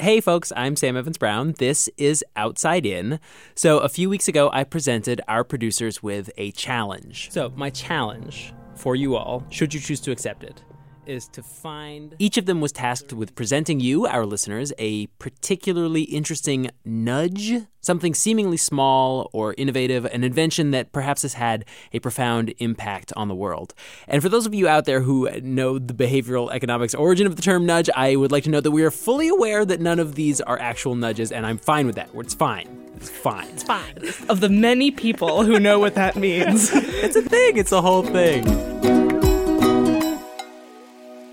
Hey, folks, I'm Sam Evans Brown. This is Outside In. So, a few weeks ago, I presented our producers with a challenge. So, my challenge for you all, should you choose to accept it, is to find. Each of them was tasked with presenting you, our listeners, a particularly interesting nudge, something seemingly small or innovative, an invention that perhaps has had a profound impact on the world. And for those of you out there who know the behavioral economics origin of the term nudge, I would like to note that we are fully aware that none of these are actual nudges, and I'm fine with that. It's fine. It's fine. It's fine. Of the many people who know what that means. it's a thing. It's a whole thing.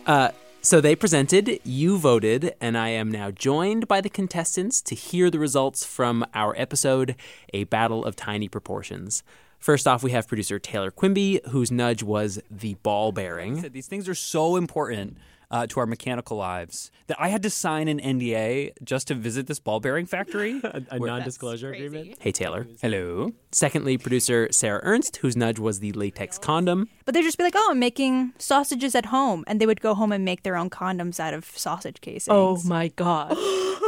Uh, so they presented, you voted, and I am now joined by the contestants to hear the results from our episode, A Battle of Tiny Proportions. First off, we have producer Taylor Quimby, whose nudge was the ball bearing. These things are so important uh, to our mechanical lives that I had to sign an NDA just to visit this ball bearing factory. a non disclosure agreement. Hey, Taylor. Hello. Secondly, producer Sarah Ernst, whose nudge was the latex condom. But they'd just be like, oh, I'm making sausages at home. And they would go home and make their own condoms out of sausage casings. oh my god.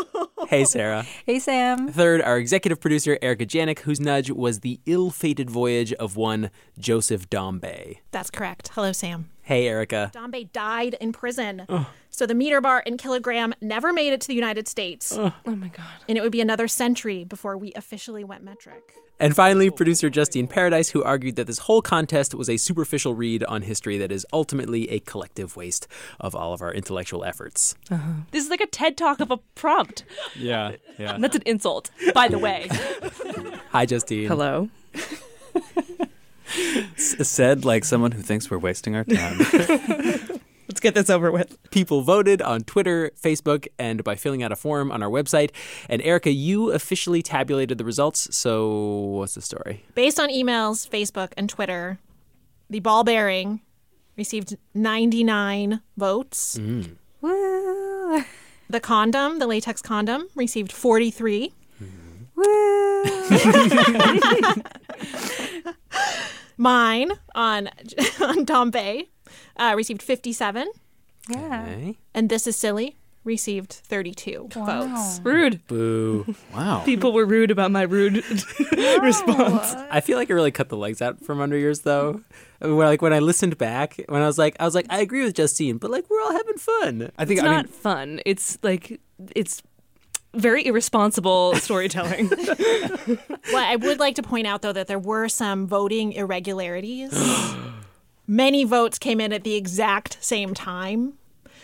Hey, Sarah. Hey, Sam. Third, our executive producer, Erika Janik, whose nudge was the ill fated voyage of one Joseph Dombey. That's correct. Hello, Sam. Hey, Erika. Dombey died in prison. So the meter bar and kilogram never made it to the United States. Oh my god. And it would be another century before we officially went metric. And finally, producer Justine Paradis, who argued that this whole contest was a superficial read on history that is ultimately a collective waste of all of our intellectual efforts. Uh-huh. This is like a TED talk of a prompt. Yeah, yeah. And that's an insult, by the way. Hi, Justine. Hello. S- said like someone who thinks we're wasting our time. Let's get this over with. People voted on Twitter, Facebook, and by filling out a form on our website. And Erika, you officially tabulated the results. So, what's the story? Based on emails, Facebook, and Twitter, the ball bearing received 99 votes. Mm. Woo. The condom, the latex condom, received 43. Mm. Woo. Mine on on Dombey uh, received 57. yeah. Okay. And This Is Silly received 32 votes. Rude. Boo. wow. People were rude about my rude response. I feel like it really cut the legs out from under yours, though. I mean, when, like when I listened back, when I was like, I was like, I agree with Justine, but like we're all having fun. I think It's I not mean fun. It's like it's very irresponsible storytelling. Well, I would like to point out, though, that there were some voting irregularities. Many votes came in at the exact same time.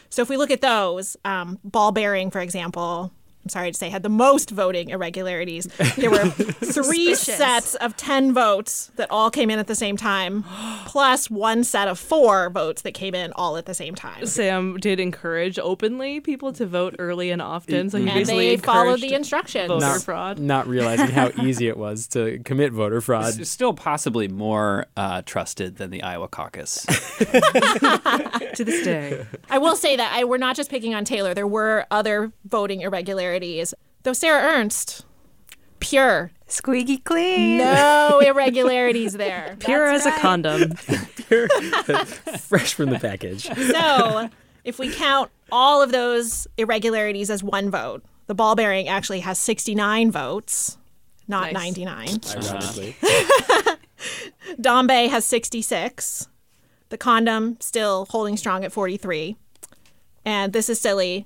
So if we look at those, um, ball bearing, for example, I'm sorry to say, had the most voting irregularities. There were three Suspicious. sets of 10 votes that all came in at the same time, plus one set of four votes that came in all at the same time. Sam did encourage openly people to vote early and often, so he And basically they followed the instructions. voter Not- fraud. Not realizing how easy it was to commit voter fraud. it's still possibly more uh, trusted than the Iowa caucus. to this day. I will say that I, we're not just picking on Taylor. There were other voting irregularities. Though Sarah Ernst, pure, Squeaky clean. no irregularities there. Pure That's as a right. condom. Fresh from the package. So if we count all of those irregularities as one vote, the ball bearing actually has 69 votes, not Nice. 99. Ironically. Dombey has 66. The condom still holding strong at 43. And This Is Silly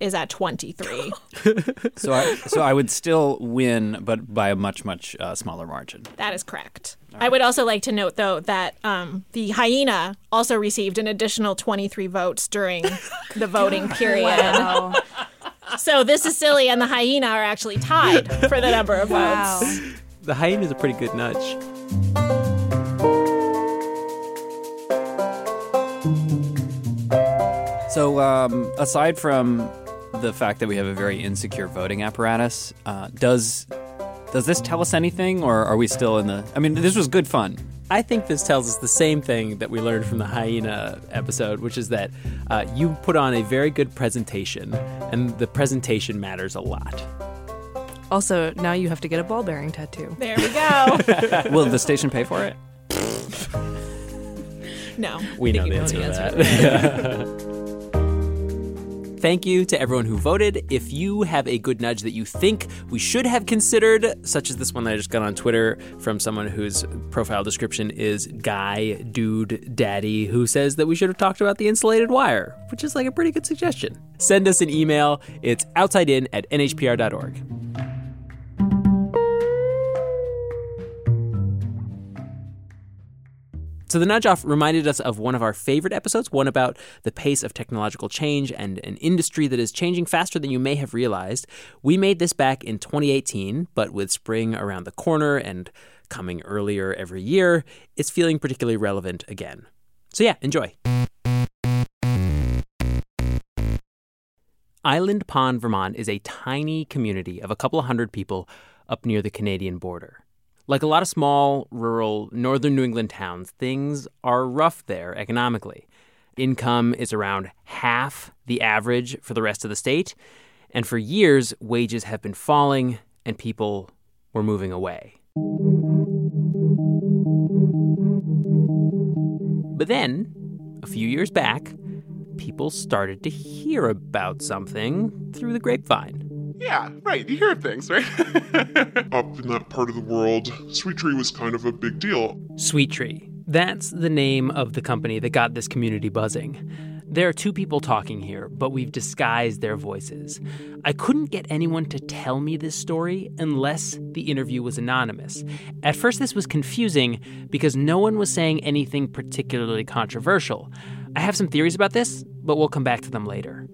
is at 23. so I so I would still win, but by a much much uh, smaller margin. That is correct. I would also like to note, though, that um, the hyena also received an additional 23 votes during the voting period. Wow. So this is silly, and the hyena are actually tied for the number of Wow. votes. The hyena is a pretty good nudge. So, um, aside from the fact that we have a very insecure voting apparatus, uh, does does this tell us anything, or are we still in the? I mean, this was good fun. I think this tells us the same thing that we learned from the hyena episode, which is that uh, you put on a very good presentation, and the presentation matters a lot. Also, now you have to get a ball bearing tattoo. There we go. Will the station pay for it? No. We know you the know answer to answer that. thank you to everyone who voted. If you have a good nudge that you think we should have considered, such as this one that I just got on Twitter from someone whose profile description is Guy Dude Daddy, who says that we should have talked about the insulated wire, which is like a pretty good suggestion. Send us an email. It's outsidein at nhpr.org. So the nudge off reminded us of one of our favorite episodes, one about the pace of technological change and an industry that is changing faster than you may have realized. We made this back in 2018, but with spring around the corner and coming earlier every year, it's feeling particularly relevant again. So yeah, enjoy. Island Pond, Vermont is a tiny community of a couple hundred people up near the Canadian border. Like a lot of small, rural, northern New England towns, things are rough there economically. Income is around half the average for the rest of the state, and for years, wages have been falling and people were moving away. But then, a few years back, people started to hear about something through the grapevine. Yeah, right. You hear things, right? Up in that part of the world, Sweet Tree was kind of a big deal. Sweet Tree. That's the name of the company that got this community buzzing. There are two people talking here, but we've disguised their voices. I couldn't get anyone to tell me this story unless the interview was anonymous. At first, this was confusing because no one was saying anything particularly controversial. I have some theories about this, but we'll come back to them later.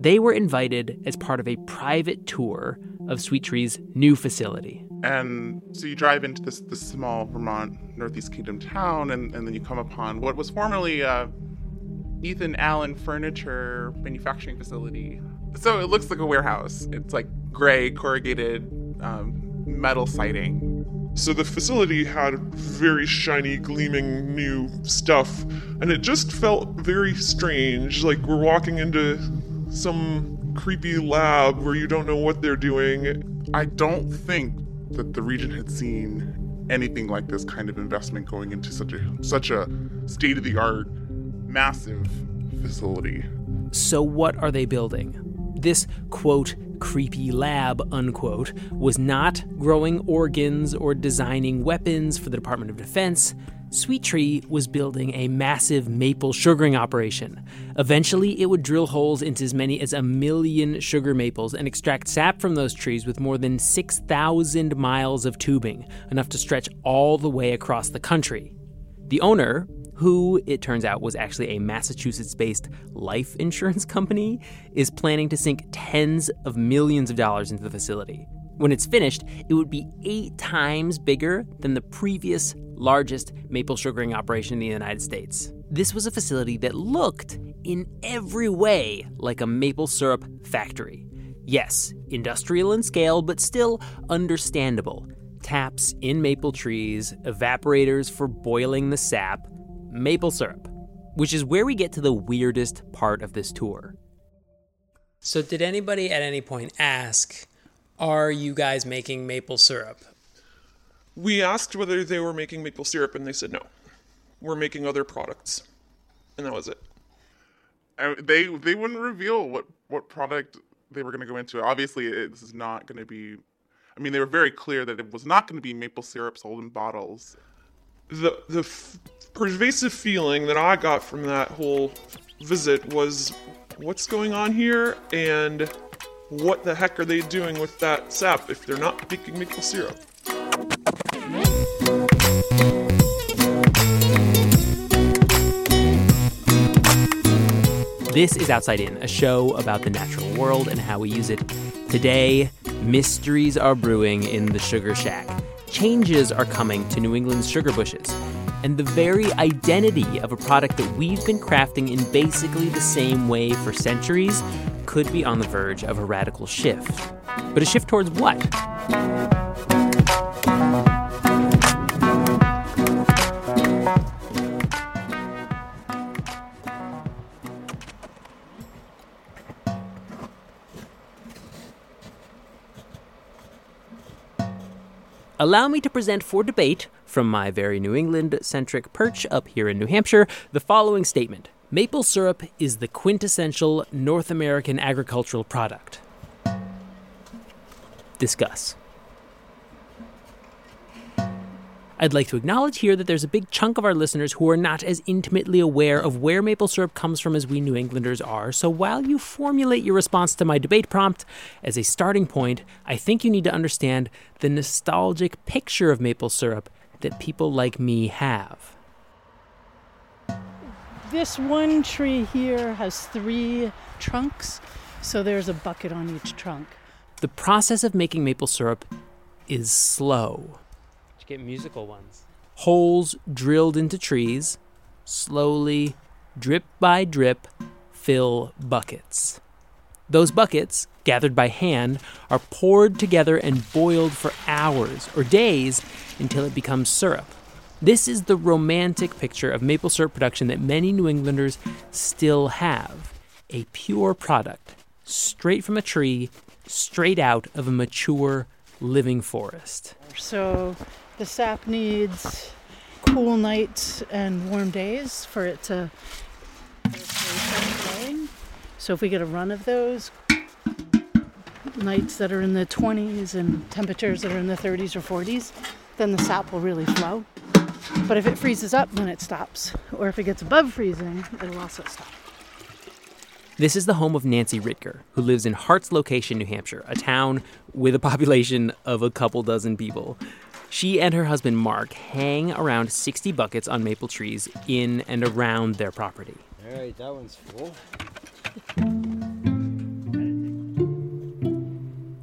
They were invited as part of a private tour of Sweet Tree's new facility. And so you drive into this, this small Vermont Northeast Kingdom town, and, and then you come upon what was formerly uh, Ethan Allen Furniture Manufacturing Facility. So it looks like a warehouse. It's like gray corrugated um, metal siding. So the facility had very shiny, gleaming new stuff, and it just felt very strange. Like we're walking into some creepy lab where you don't know what they're doing. I don't think that the region had seen anything like this kind of investment going into such a such a state of the art massive facility. So what are they building? This quote creepy lab unquote was not growing organs or designing weapons for the Department of Defense. Sweet Tree was building a massive maple sugaring operation. Eventually, it would drill holes into as many as a million sugar maples and extract sap from those trees with more than 6,000 miles of tubing, enough to stretch all the way across the country. The owner, who it turns out was actually a Massachusetts based life insurance company, is planning to sink tens of millions of dollars into the facility. When it's finished, it would be eight times bigger than the previous largest maple sugaring operation in the United States. This was a facility that looked, in every way, like a maple syrup factory. Yes, industrial in scale, but still understandable. Taps in maple trees, evaporators for boiling the sap, maple syrup, which is where we get to the weirdest part of this tour. So, did anybody at any point ask, Are you guys making maple syrup? We asked whether they were making maple syrup, and they said no. We're making other products. And that was it. And they they wouldn't reveal what what product they were going to go into. Obviously, it, this is not going to be. I mean, they were very clear that it was not going to be maple syrup sold in bottles. The, the f- pervasive feeling that I got from that whole visit was what's going on here and what the heck are they doing with that sap if they're not making maple syrup? This is Outside In, a show about the natural world and how we use it. Today, mysteries are brewing in the Sugar Shack. Changes are coming to New England's sugar bushes. And the very identity of a product that we've been crafting in basically the same way for centuries could be on the verge of a radical shift. But a shift towards what? Allow me to present for debate, from my very New England centric perch up here in New Hampshire, the following statement Maple syrup is the quintessential North American agricultural product. Discuss. I'd like to acknowledge here that there's a big chunk of our listeners who are not as intimately aware of where maple syrup comes from as we New Englanders are. So while you formulate your response to my debate prompt as a starting point, I think you need to understand the nostalgic picture of maple syrup that people like me have. This one tree here has three trunks, so there's a bucket on each trunk. The process of making maple syrup is slow. Get musical ones. Holes drilled into trees, slowly, drip by drip, fill buckets. Those buckets, gathered by hand, are poured together and boiled for hours or days until it becomes syrup. This is the romantic picture of maple syrup production that many New Englanders still have a pure product, straight from a tree, straight out of a mature living forest. So the sap needs cool nights and warm days for it to. So if we get a run of those nights that are in the 20s and temperatures that are in the 30s or 40s, then the sap will really flow. But if it freezes up, then it stops. Or if it gets above freezing, it'll also stop. This is the home of Nancy Ritger, who lives in Hart's Location, New Hampshire, a town with a population of a couple dozen people. She and her husband Mark hang around 60 buckets on maple trees in and around their property. All right, that one's full.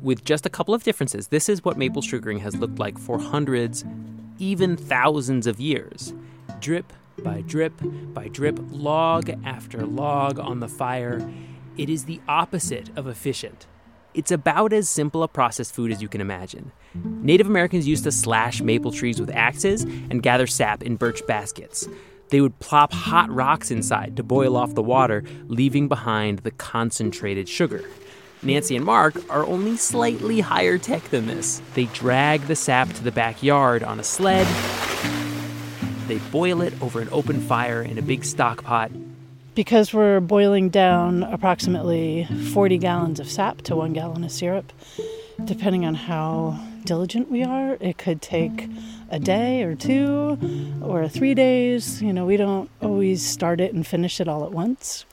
With just a couple of differences, this is what maple sugaring has looked like for hundreds, even thousands of years. Drip by drip by drip, log after log on the fire. It is the opposite of efficient. It's about as simple a processed food as you can imagine. Native Americans used to slash maple trees with axes and gather sap in birch baskets. They would plop hot rocks inside to boil off the water, leaving behind the concentrated sugar. Nancy and Mark are only slightly higher tech than this. They drag the sap to the backyard on a sled. They boil it over an open fire in a big stock pot. Because we're boiling down approximately 40 gallons of sap to one gallon of syrup, depending on how diligent we are, it could take a day or two or three days. You know, we don't always start it and finish it all at once.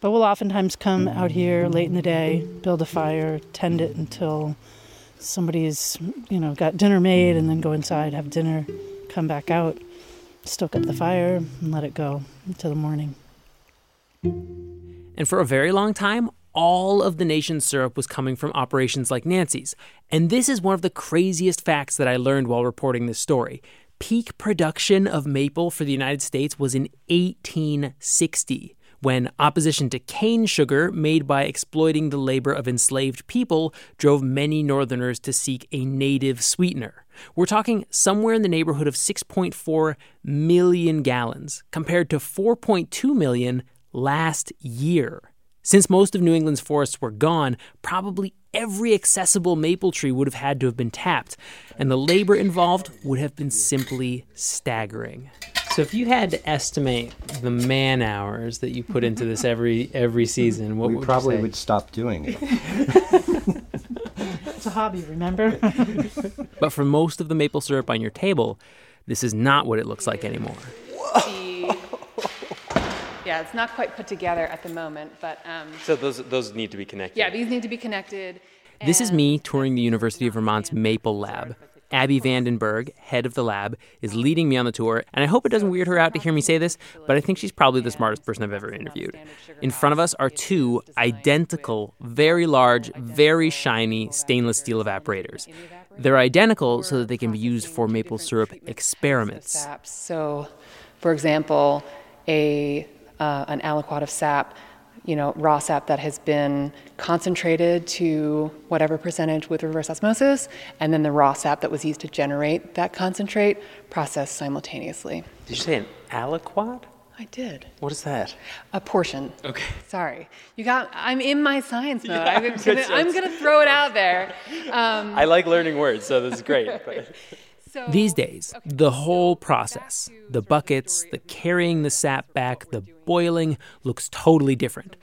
But we'll oftentimes come out here late in the day, build a fire, tend it until somebody's, you know, got dinner made, and then go inside, have dinner, come back out, stoke up the fire, and let it go until the morning. And for a very long time, all of the nation's syrup was coming from operations like Nancy's. And this is one of the craziest facts that I learned while reporting this story. Peak production of maple for the United States was in 1860 when opposition to cane sugar made by exploiting the labor of enslaved people drove many Northerners to seek a native sweetener. We're talking somewhere in the neighborhood of 6.4 million gallons, compared to 4.2 million last year. Since most of New England's forests were gone, probably every accessible maple tree would have had to have been tapped, and the labor involved would have been simply staggering. So if you had to estimate the man hours that you put into this every every season, what we would probably you say? would stop doing it. It's a hobby, remember? But for most of the maple syrup on your table, this is not what it looks like anymore. The- yeah, it's not quite put together at the moment, but um, So those those need to be connected. yeah, these need to be connected. This is me touring the University of Vermont's Maple Lab. Abby van den Berg, head of the lab, is leading me on the tour, and I hope it doesn't weird her out to hear me say this, but I think she's probably the smartest person I've ever interviewed. In front of us are two identical, very large, very shiny stainless steel evaporators. They're identical so that they can be used for maple syrup experiments. So, for example, a uh, an aliquot of sap, you know, raw sap that has been concentrated to whatever percentage with reverse osmosis, and then the raw sap that was used to generate that concentrate processed simultaneously. Did you say an aliquot? I did. What is that? A portion. Okay. Sorry. You got, I'm in my science mode. Yeah, I'm, gonna, I'm gonna throw it out there. Um, I like learning words, so this is great. But These days, the whole process the buckets, the carrying the sap back, the boiling looks totally different.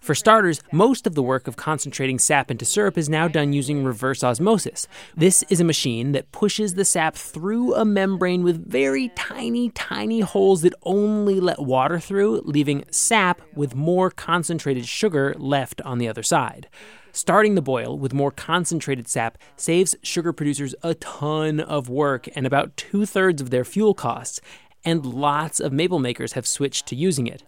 For starters, most of the work of concentrating sap into syrup is now done using reverse osmosis. This is a machine that pushes the sap through a membrane with very tiny, tiny holes that only let water through, leaving sap with more concentrated sugar left on the other side. Starting the boil with more concentrated sap saves sugar producers a ton of work and about two thirds of their fuel costs, and lots of maple makers have switched to using it.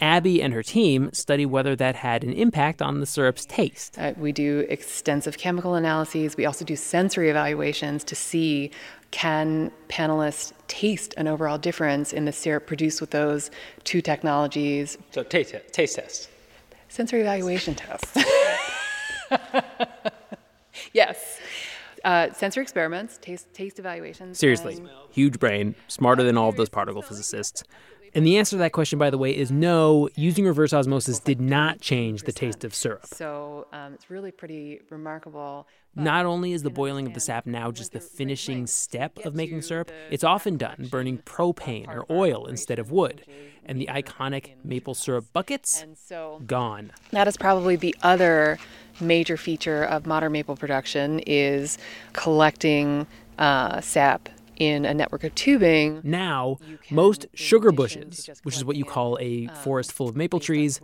Abby and her team study whether that had an impact on the syrup's taste. Uh, we do extensive chemical analyses. We also do sensory evaluations to see can panelists taste an overall difference in the syrup produced with those two technologies. So taste taste test. Sensory evaluation tests. yes. Uh, sensory experiments, taste taste evaluations. Seriously, huge brain, smarter than all of those particle physicists. And the answer to that question, by the way, is no. Using reverse osmosis did not change the taste of syrup. So um, it's really pretty remarkable. Not only is the boiling of the sap now just the finishing step of making syrup, it's often done burning propane or oil instead of wood. And the iconic maple syrup buckets, gone. That is probably the other major feature of modern maple production is collecting uh, sap in a network of tubing. Now, most sugar bushes, which is what you call a um, forest full of maple trees,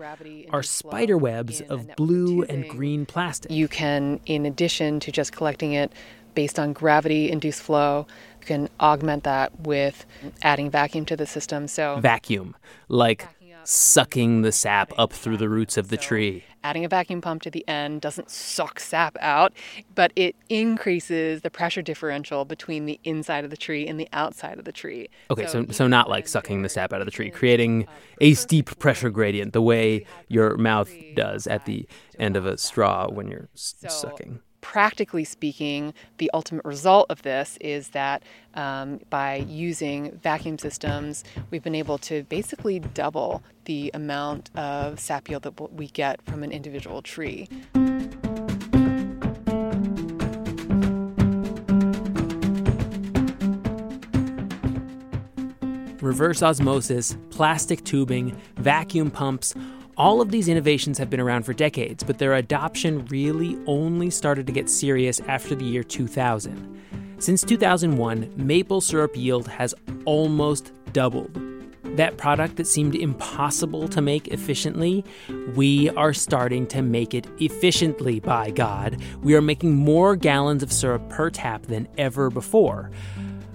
are spider webs of blue and green plastic. You can, in addition to just collecting it based on gravity induced flow, you can augment that with adding vacuum to the system. So, Vacuum, like sucking the sap up through the roots of the tree. adding a vacuum pump to the end doesn't suck sap out, but it increases the pressure differential between the inside of the tree and the outside of the tree. Okay, so so not like sucking the sap out of the tree, creating a steep pressure gradient the way your mouth does at the end of a straw when you're s- sucking. Practically speaking, the ultimate result of this is that um, by using vacuum systems, we've been able to basically double the amount of sap yield that we get from an individual tree. Reverse osmosis, plastic tubing, vacuum pumps, all of these innovations have been around for decades, but their adoption really only started to get serious after the year 2000. Since 2001, maple syrup yield has almost doubled. That product that seemed impossible to make efficiently, we are starting to make it efficiently, by God. We are making more gallons of syrup per tap than ever before.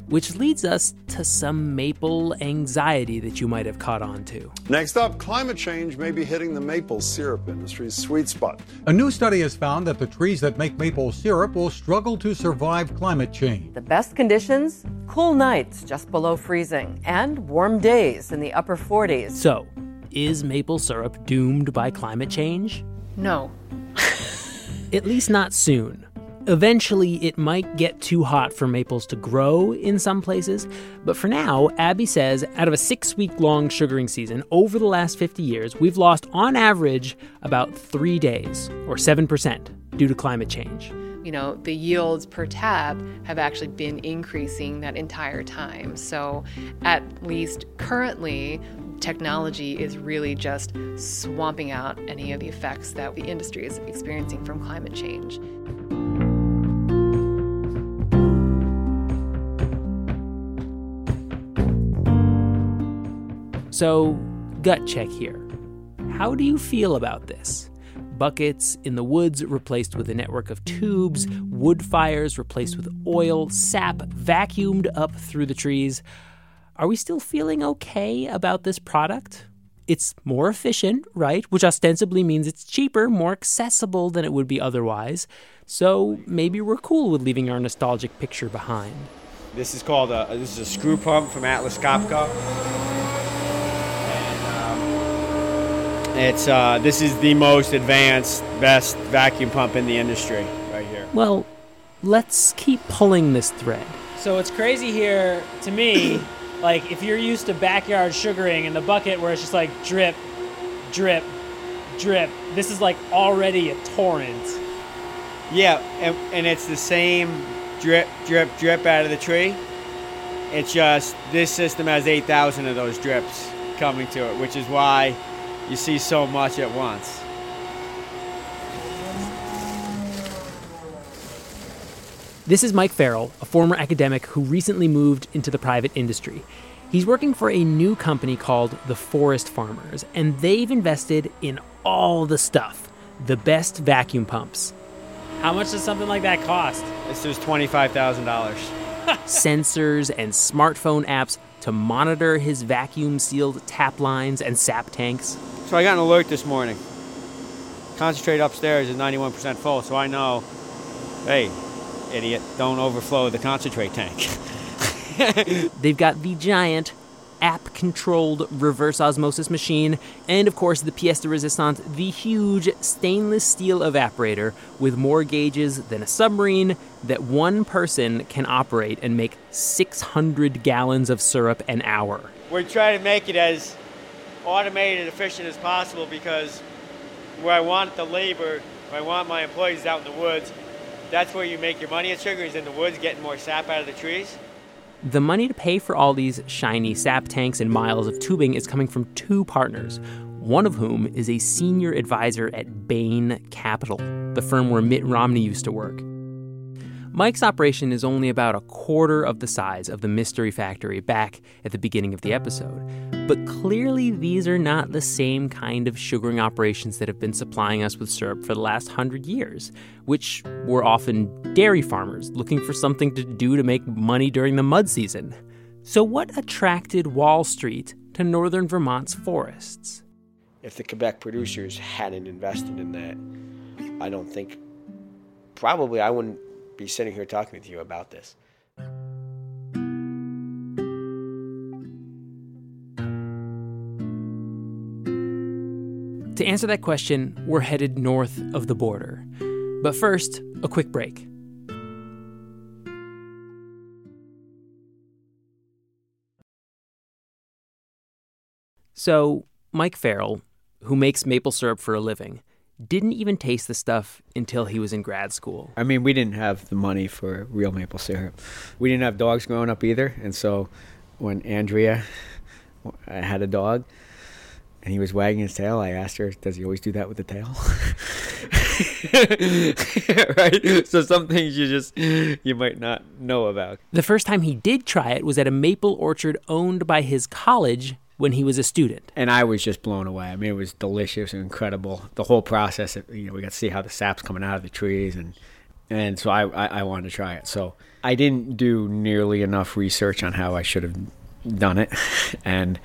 Which leads us to some maple anxiety that you might have caught on to. Next up, climate change may be hitting the maple syrup industry's sweet spot. A new study has found that the trees that make maple syrup will struggle to survive climate change. The best conditions cool nights just below freezing and warm days in the upper 40s. So, is maple syrup doomed by climate change? No. At least not soon. Eventually, it might get too hot for maples to grow in some places, but for now, Abby says out of a six week long sugaring season over the last 50 years, we've lost on average about three days, or 7%, due to climate change. You know, the yields per tap have actually been increasing that entire time. So, at least currently, technology is really just swamping out any of the effects that the industry is experiencing from climate change. So, gut check here. How do you feel about this? Buckets in the woods replaced with a network of tubes, wood fires replaced with oil, sap vacuumed up through the trees. Are we still feeling okay about this product? It's more efficient, right? Which ostensibly means it's cheaper, more accessible than it would be otherwise. So maybe we're cool with leaving our nostalgic picture behind. This is called a this is a screw pump from Atlas Copco. And, um, it's uh, this is the most advanced, best vacuum pump in the industry right here. Well, let's keep pulling this thread. So it's crazy here to me, like if you're used to backyard sugaring in the bucket where it's just like drip, drip, drip, this is like already a torrent. Yeah, and, and it's the same drip, drip, drip out of the tree. It's just this system has 8,000 of those drips coming to it, which is why you see so much at once. This is Mike Farrell, a former academic who recently moved into the private industry. He's working for a new company called the Forest Farmers, and they've invested in all the stuff the best vacuum pumps, How much does something like that cost? This is $25,000. sensors, and smartphone apps to monitor his vacuum sealed tap lines and sap tanks. So I got an alert this morning. Concentrate upstairs is 91% full, so I know, hey, idiot, don't overflow the concentrate tank. They've got the giant app controlled reverse osmosis machine, and of course, the pièce de resistance, the huge stainless steel evaporator with more gauges than a submarine that one person can operate and make 600 gallons of syrup an hour. We're trying to make it as automated and efficient as possible because where I want the labor, where I want my employees out in the woods, that's where you make your money at sugar is in the woods getting more sap out of the trees. The money to pay for all these shiny sap tanks and miles of tubing is coming from two partners, one of whom is a senior advisor at Bain Capital, the firm where Mitt Romney used to work. Mike's operation is only about a quarter of the size of the Mystery Factory back at the beginning of the episode. But clearly, these are not the same kind of sugaring operations that have been supplying us with syrup for the last hundred years, which were often dairy farmers looking for something to do to make money during the mud season. So, what attracted Wall Street to northern Vermont's forests? If the Quebec producers hadn't invested in that, I don't think, probably I wouldn't be sitting here talking with you about this. To answer that question, we're headed north of the border. But first, a quick break. So, Mike Farrell, who makes maple syrup for a living, didn't even taste the stuff until he was in grad school. I mean, we didn't have the money for real maple syrup. We didn't have dogs growing up either, and so when Andrea had a dog and he was wagging his tail, I asked her, "Does he always do that with the tail?" right? So some things you just you might not know about. The first time he did try it was at a maple orchard owned by his college when he was a student. And I was just blown away. I mean, it was delicious and incredible. The whole process, you know, we got to see how the sap's coming out of the trees, and and so I, I, I wanted to try it. So I didn't do nearly enough research on how I should have done it, and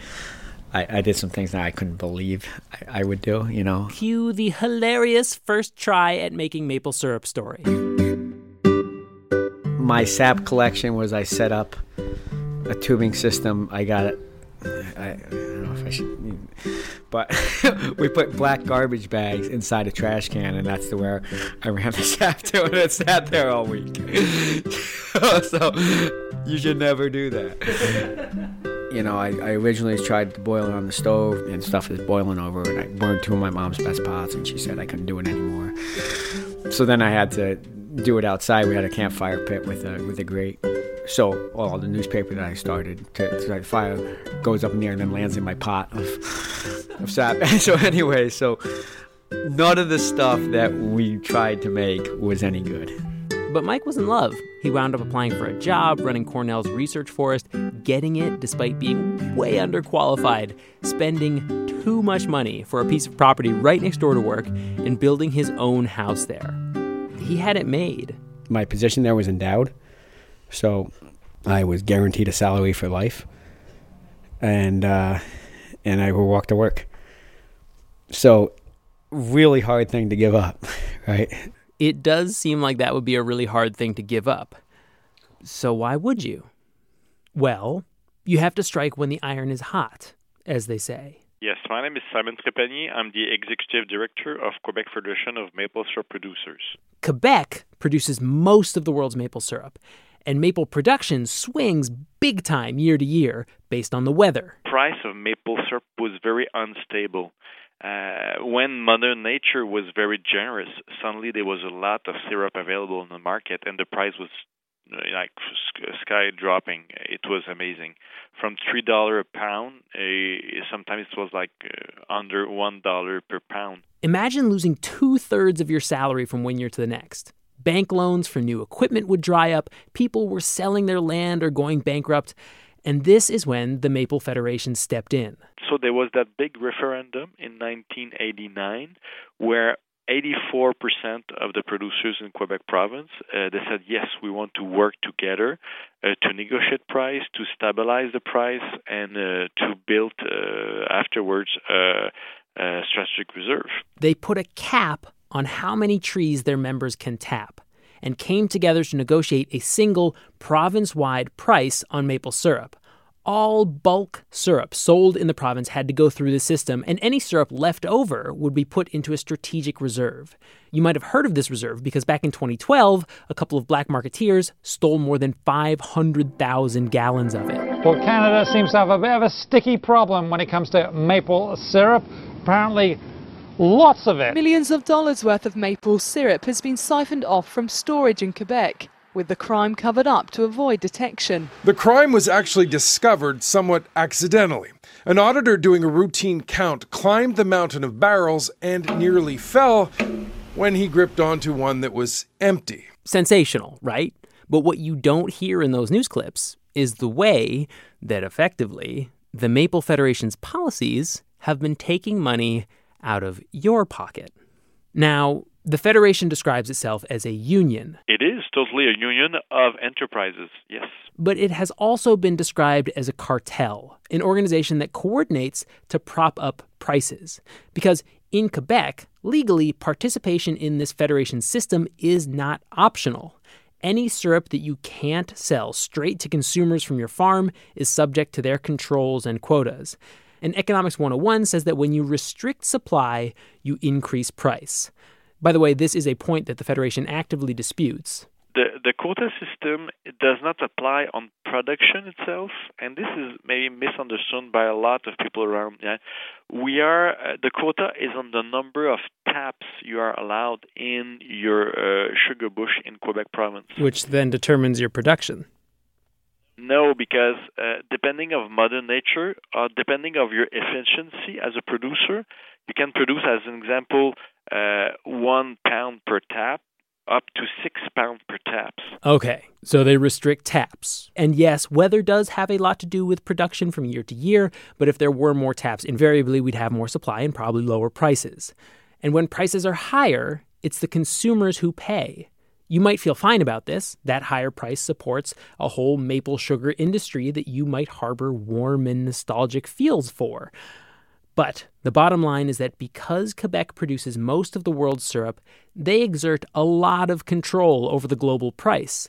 I, I did some things that I couldn't believe I, I would do. You know, Cue the hilarious first try at making maple syrup story. my sap collection was I set up a tubing system. I got it. I, I don't know if I should, but we put black garbage bags inside a trash can, and that's the where I ran the sap to, and it sat there all week. so you should never do that. You know, I, I originally tried to boil it on the stove, and stuff is boiling over, and I burned two of my mom's best pots, and she said I couldn't do it anymore. So then I had to do it outside. We had a campfire pit with a with a grate. So all the newspaper that I started to, to fire goes up in the air and then lands in my pot of, of sap. so anyway, so none of the stuff that we tried to make was any good. But Mike was in love. He wound up applying for a job running Cornell's research forest, getting it despite being way underqualified, spending too much money for a piece of property right next door to work, and building his own house there. He had it made. My position there was endowed, so I was guaranteed a salary for life, and uh, and I would walk to work. So, really hard thing to give up, right? It does seem like that would be a really hard thing to give up. So, why would you? Well, you have to strike when the iron is hot, as they say. Yes, my name is Simon Trepanier. I'm the executive director of Quebec Federation of Maple Syrup Producers. Quebec produces most of the world's maple syrup, and maple production swings big time year to year based on the weather. Price of maple syrup was very unstable. Uh, when Mother Nature was very generous, suddenly there was a lot of syrup available in the market, and the price was like sky dropping. It was amazing. From three dollar a pound, uh, sometimes it was like uh, under one dollar per pound. Imagine losing two thirds of your salary from one year to the next. Bank loans for new equipment would dry up, people were selling their land or going bankrupt, and this is when the Maple Federation stepped in. So there was that big referendum in 1989 where 84% of the producers in Quebec province uh, they said yes we want to work together uh, to negotiate price to stabilize the price and uh, to build uh, afterwards uh, a strategic reserve. They put a cap on how many trees their members can tap and came together to negotiate a single province wide price on maple syrup. All bulk syrup sold in the province had to go through the system, and any syrup left over would be put into a strategic reserve. You might have heard of this reserve because back in 2012, a couple of black marketeers stole more than 500,000 gallons of it. Well, Canada seems to have a bit of a sticky problem when it comes to maple syrup. Apparently, lots of it. Millions of dollars worth of maple syrup has been siphoned off from storage in Quebec, with the crime covered up to avoid detection. The crime was actually discovered somewhat accidentally. An auditor doing a routine count climbed the mountain of barrels and nearly fell when he gripped onto one that was empty. Sensational, right? But what you don't hear in those news clips is the way that effectively the Maple Federation's policies have been taking money out of your pocket. Now, the Federation describes itself as a union, it is totally a union of enterprises yes but it has also been described as a cartel, an organization that coordinates to prop up prices. Because in Quebec, legally, participation in this federation system is not optional. Any syrup that you can't sell straight to consumers from your farm is subject to their controls and quotas. And Economics 101 says that when you restrict supply, you increase price. By the way, this is a point that the Federation actively disputes. the the quota system does not apply on production itself, and this is maybe misunderstood by a lot of people around. Yeah, we are uh, the quota is on the number of taps you are allowed in your uh, sugar bush in Quebec province. Which then determines your production. No, because uh, depending of mother nature, or depending of your efficiency as a producer, you can produce, as an example, uh, one pound per tap up to six pounds per taps. Okay, so they restrict taps. And yes, weather does have a lot to do with production from year to year, but if there were more taps, invariably we'd have more supply and probably lower prices. And when prices are higher, it's the consumers who pay. You might feel fine about this. That higher price supports a whole maple sugar industry that you might harbor warm and nostalgic feels for. But the bottom line is that because Quebec produces most of the world's syrup, they exert a lot of control over the global price.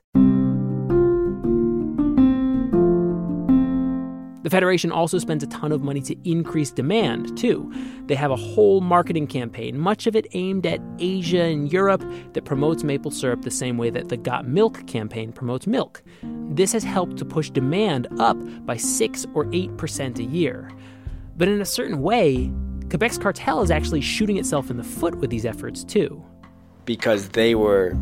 Federation also spends a ton of money to increase demand, too. They have a whole marketing campaign, much of it aimed at Asia and Europe, that promotes maple syrup the same way that the Got Milk campaign promotes milk. This has helped to push demand up by 6 or 8% a year. But in a certain way, Quebec's cartel is actually shooting itself in the foot with these efforts, too. because they were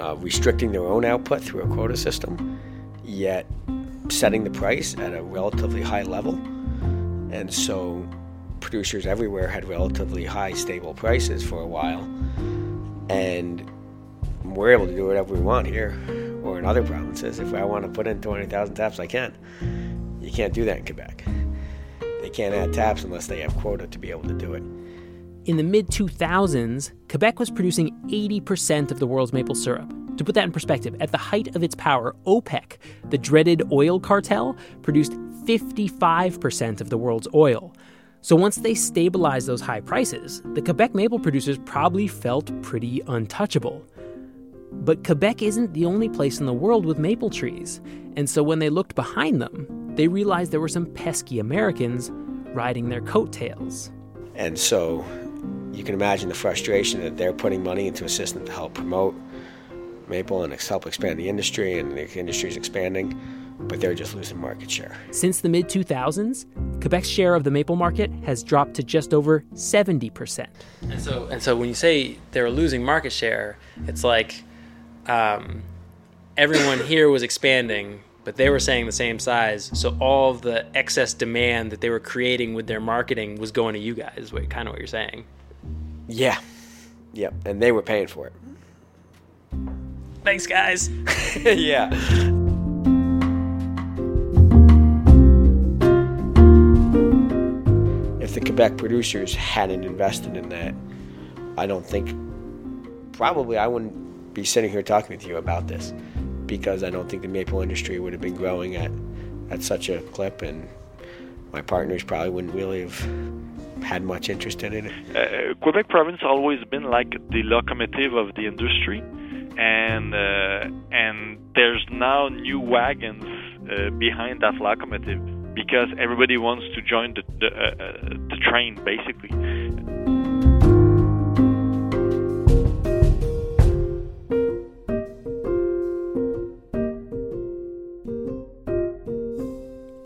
uh, restricting their own output through a quota system, yet setting the price at a relatively high level. And so producers everywhere had relatively high, stable prices for a while. And we're able to do whatever we want here or in other provinces. If I want to put in 20,000 taps, I can. You can't do that in Quebec. They can't add taps unless they have quota to be able to do it. In the mid 2000s, Quebec was producing 80% of the world's maple syrup. To put that in perspective, at the height of its power, OPEC, the dreaded oil cartel, produced 55% of the world's oil. So once they stabilized those high prices, the Quebec maple producers probably felt pretty untouchable. But Quebec isn't the only place in the world with maple trees, and so when they looked behind them, they realized there were some pesky Americans riding their coattails. And so you can imagine the frustration that they're putting money into a system to help promote maple and help expand the industry, and the industry is expanding, but they're just losing market share. Since the mid 2000s, Quebec's share of the maple market has dropped to just over 70%. And so, and so when you say they're losing market share, it's like um, everyone here was expanding, but they were saying the same size. So all of the excess demand that they were creating with their marketing was going to you guys. What kind of what you're saying? Yeah. Yep. And they were paying for it. Thanks, guys. yeah. If the Quebec producers hadn't invested in that, I don't think, probably I wouldn't be sitting here talking with you about this because I don't think the maple industry would have been growing at, at such a clip and my partners probably wouldn't really have had much interest in it. Uh, Quebec province always been like the locomotive of the industry, and uh, and there's now new wagons uh, behind that locomotive because everybody wants to join the the, uh, the train basically.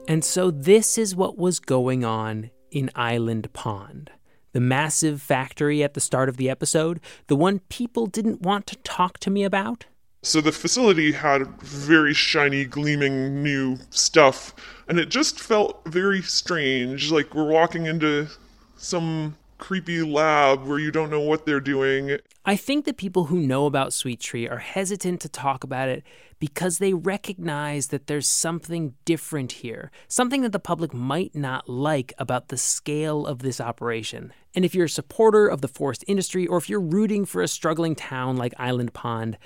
And so this is what was going on in Island Pond. The massive factory at the start of the episode, the one people didn't want to talk to me about. So the facility had very shiny, gleaming new stuff, and it just felt very strange. Like we're walking into some creepy lab where you don't know what they're doing. I think that people who know about Sweet Tree are hesitant to talk about it because they recognize that there's something different here, something that the public might not like about the scale of this operation. And if you're a supporter of the forest industry or if you're rooting for a struggling town like Island Pond,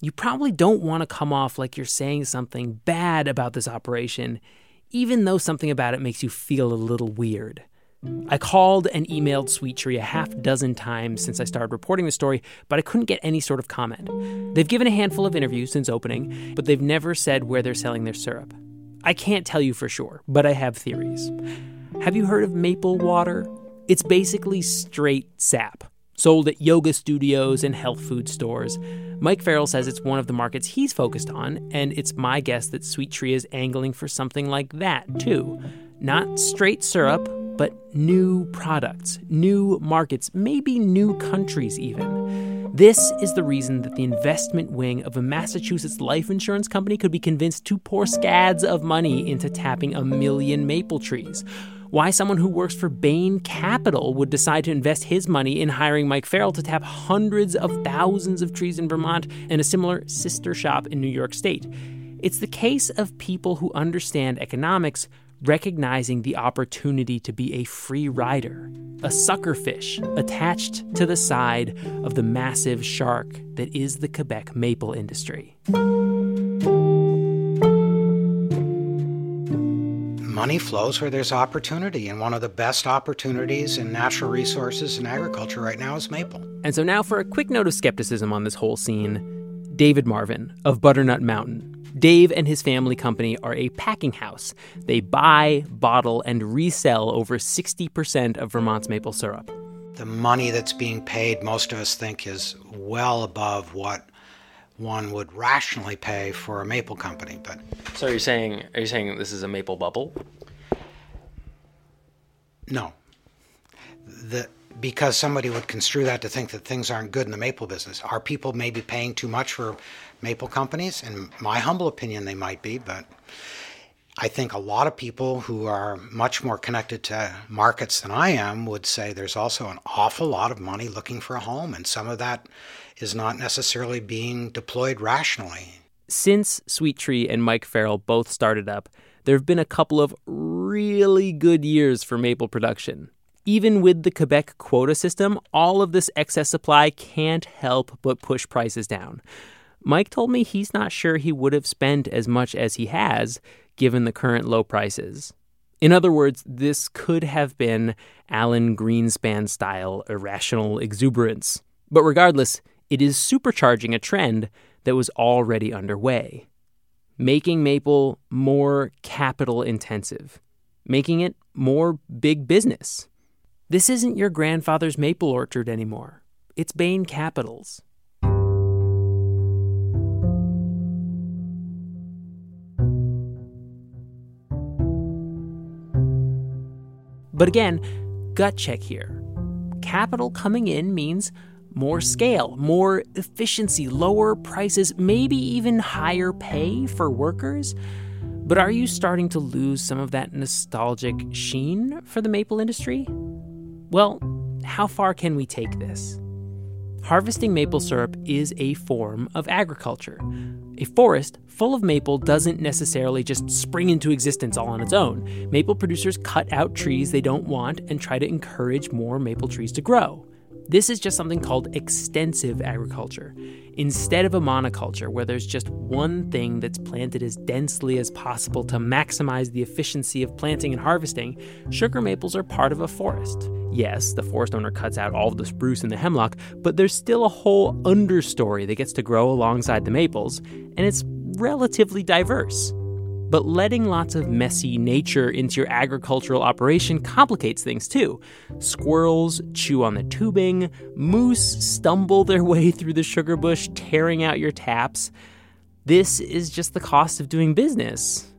you probably don't want to come off like you're saying something bad about this operation, even though something about it makes you feel a little weird. I called and emailed Sweet Tree a half dozen times since I started reporting the story, but I couldn't get any sort of comment. They've given a handful of interviews since opening, but they've never said where they're selling their syrup. I can't tell you for sure, but I have theories. Have you heard of maple water? It's basically straight sap, sold at yoga studios and health food stores. Mike Farrell says it's one of the markets he's focused on, and it's my guess that Sweet Tree is angling for something like that, too. Not straight syrup, but new products, new markets, maybe new countries even. This is the reason that the investment wing of a Massachusetts life insurance company could be convinced to pour scads of money into tapping a million maple trees. Why someone who works for Bain Capital would decide to invest his money in hiring Mike Farrell to tap hundreds of thousands of trees in Vermont and a similar sister shop in New York State. It's the case of people who understand economics recognizing the opportunity to be a free rider, a suckerfish attached to the side of the massive shark that is the Quebec maple industry. Money flows where there's opportunity, and one of the best opportunities in natural resources and agriculture right now is maple. And so, now for a quick note of skepticism on this whole scene David Marvin of Butternut Mountain Dave and his family company are a packing house. They buy, bottle, and resell over 60% of Vermont's maple syrup. The money that's being paid, most of us think, is well above what one would rationally pay for a maple company. But so, are you saying are you saying this is a maple bubble? No. The because somebody would construe that to think that things aren't good in the maple business. Are people maybe paying too much for maple companies? In my humble opinion, they might be, but I think a lot of people who are much more connected to markets than I am would say there's also an awful lot of money looking for a home, and some of that is not necessarily being deployed rationally. Since Sweet Tree and Mike Farrell both started up, there have been a couple of really good years for maple production. Even with the Quebec quota system, all of this excess supply can't help but push prices down. Mike told me he's not sure he would have spent as much as he has given the current low prices. In other words, this could have been Alan Greenspan style irrational exuberance. But regardless, it is supercharging a trend that was already underway, making maple more capital intensive, making it more big business. This isn't your grandfather's maple orchard anymore. It's Bain Capital's. But again, gut check here. Capital coming in means more scale, more efficiency, lower prices, maybe even higher pay for workers. But are you starting to lose some of that nostalgic sheen for the maple industry? Well, how far can we take this? Harvesting maple syrup is a form of agriculture. A forest full of maple doesn't necessarily just spring into existence all on its own. Maple producers cut out trees they don't want and try to encourage more maple trees to grow. This is just something called extensive agriculture. Instead of a monoculture where there's just one thing that's planted as densely as possible to maximize the efficiency of planting and harvesting, sugar maples are part of a forest. Yes, the forest owner cuts out all of the spruce and the hemlock, but there's still a whole understory that gets to grow alongside the maples, and it's relatively diverse. But letting lots of messy nature into your agricultural operation complicates things too. Squirrels chew on the tubing, moose stumble their way through the sugar bush, tearing out your taps. This is just the cost of doing business.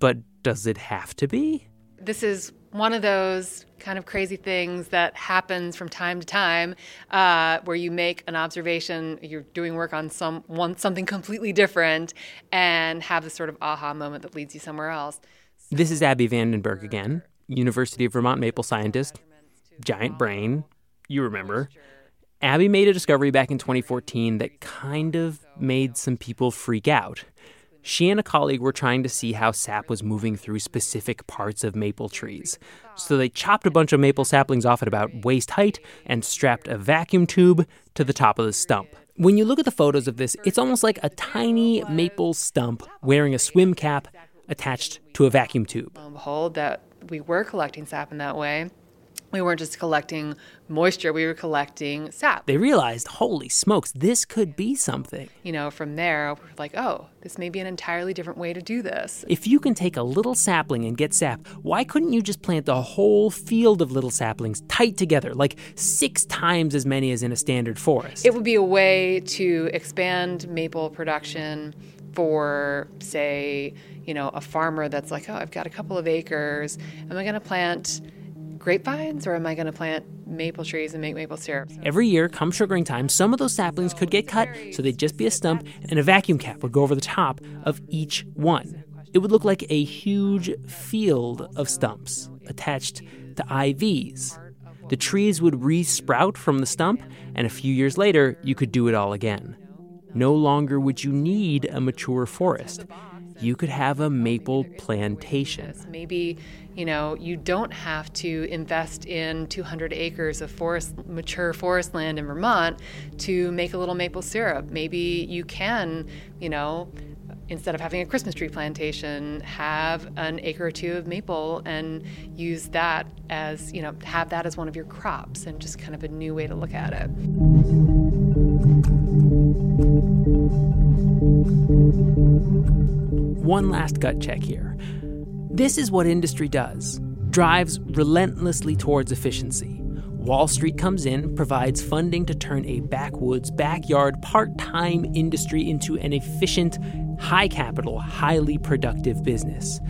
But does it have to be? This is one of those kind of crazy things that happens from time to time uh, where you make an observation you're doing work on some one something completely different and have this sort of aha moment that leads you somewhere else This is Abby van den Berg again, University of Vermont maple scientist, giant brain, you remember. Abby made a discovery back in 2014 that kind of made some people freak out. She and a colleague were trying to see how sap was moving through specific parts of maple trees. So they chopped a bunch of maple saplings off at about waist height and strapped a vacuum tube to the top of the stump. When you look at the photos of this, it's almost like a tiny maple stump wearing a swim cap attached to a vacuum tube. behold that we were collecting sap in that way we weren't just collecting moisture we were collecting sap They realized, holy smokes, this could be something. you know from there we're like oh this may be an entirely different way to do this If you can take a little sapling and get sap, why couldn't you just plant a whole field of little saplings tight together, like six times as many as in a standard forest? It would be a way to expand maple production for, say, you know, a farmer that's like, oh, I've got a couple of acres. Am I going to plant grapevines or am I going to plant maple trees and make maple syrup? Every year, come sugaring time, some of those saplings could get cut, so they'd just be a stump, and a vacuum cap would go over the top of each one. It would look like a huge field of stumps attached to IVs. The trees would re-sprout from the stump, and a few years later, you could do it all again. No longer would you need a mature forest. You could have a maple plantation. Maybe, you know, you don't have to invest in 200 acres of forest, mature forest land in Vermont to make a little maple syrup. Maybe you can, you know, instead of having a Christmas tree plantation, have an acre or two of maple and use that as, you know, have that as one of your crops and just kind of a new way to look at it. One last gut check here. This is what industry does drives relentlessly towards efficiency. Wall Street comes in, provides funding to turn a backwoods, backyard, part time industry into an efficient, high capital, highly productive business.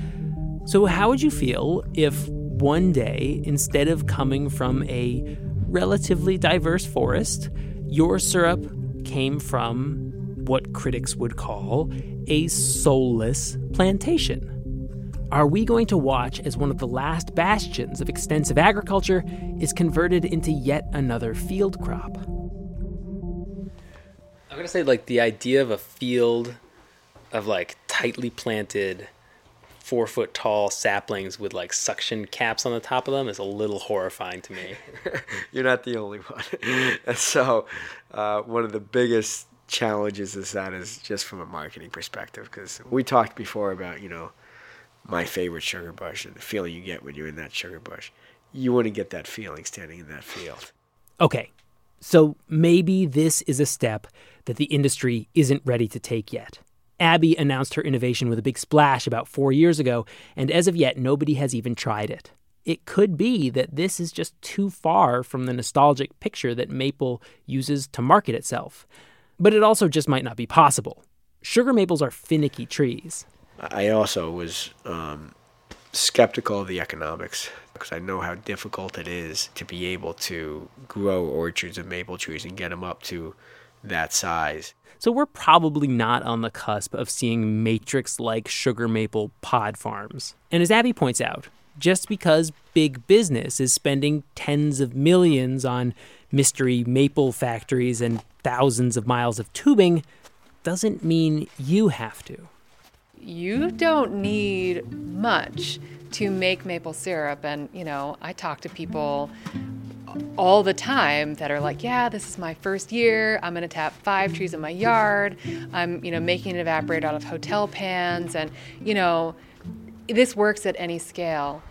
So, how would you feel if one day, instead of coming from a relatively diverse forest, your syrup came from what critics would call a soulless plantation? Are we going to watch as one of the last bastions of extensive agriculture is converted into yet another field crop? I'm gonna say like the idea of a field of like tightly planted, four foot tall saplings with like suction caps on the top of them is a little horrifying to me. You're not the only one. and so, uh, one of the biggest challenges is that is just from a marketing perspective because we talked before about you know my favorite sugar bush and the feeling you get when you're in that sugar bush. You want to get that feeling standing in that field. Okay, so maybe this is a step that the industry isn't ready to take yet. Abby announced her innovation with a big splash about four years ago, and as of yet, nobody has even tried it. It could be that this is just too far from the nostalgic picture that maple uses to market itself. But it also just might not be possible. Sugar maples are finicky trees. I also was um, skeptical of the economics because I know how difficult it is to be able to grow orchards of maple trees and get them up to that size. So we're probably not on the cusp of seeing matrix like sugar maple pod farms. And as Abby points out, just because big business is spending tens of millions on mystery maple factories and thousands of miles of tubing doesn't mean you have to. You don't need much to make maple syrup. And, you know, I talk to people all the time that are like, yeah, this is my first year. I'm going to tap five trees in my yard. I'm, you know, making it evaporate out of hotel pans. And, you know, this works at any scale.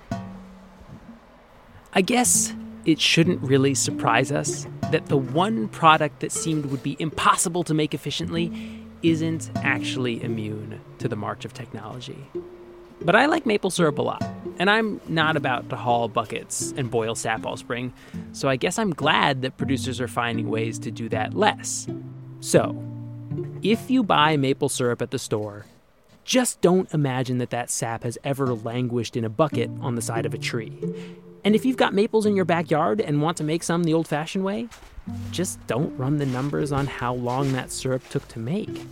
I guess it shouldn't really surprise us that the one product that seemed would be impossible to make efficiently isn't actually immune to the march of technology. But I like maple syrup a lot, and I'm not about to haul buckets and boil sap all spring, so I guess I'm glad that producers are finding ways to do that less. So, if you buy maple syrup at the store, just don't imagine that that sap has ever languished in a bucket on the side of a tree. And if you've got maples in your backyard and want to make some the old fashioned way, just don't run the numbers on how long that syrup took to make.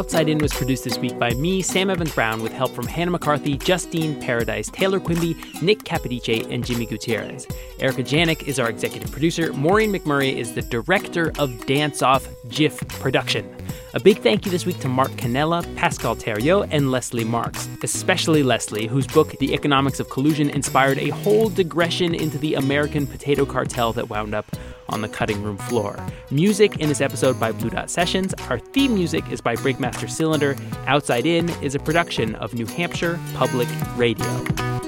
Outside In was produced this week by me, Sam Evans Brown, with help from Hannah McCarthy, Justine Paradis, Taylor Quimby, Nick Capodice, and Jimmy Gutierrez. Erika Janik is our executive producer. Maureen McMurray is the director of Dance Off GIF production. A big thank you this week to Mark Canella, Pascal Theriault, and Leslie Marx, especially Leslie, whose book, The Economics of Collusion, inspired a whole digression into the American potato cartel that wound up on the cutting room floor. Music in this episode by Blue Dot Sessions. Our theme music is by Breakmaster Cylinder. Outside In is a production of New Hampshire Public Radio.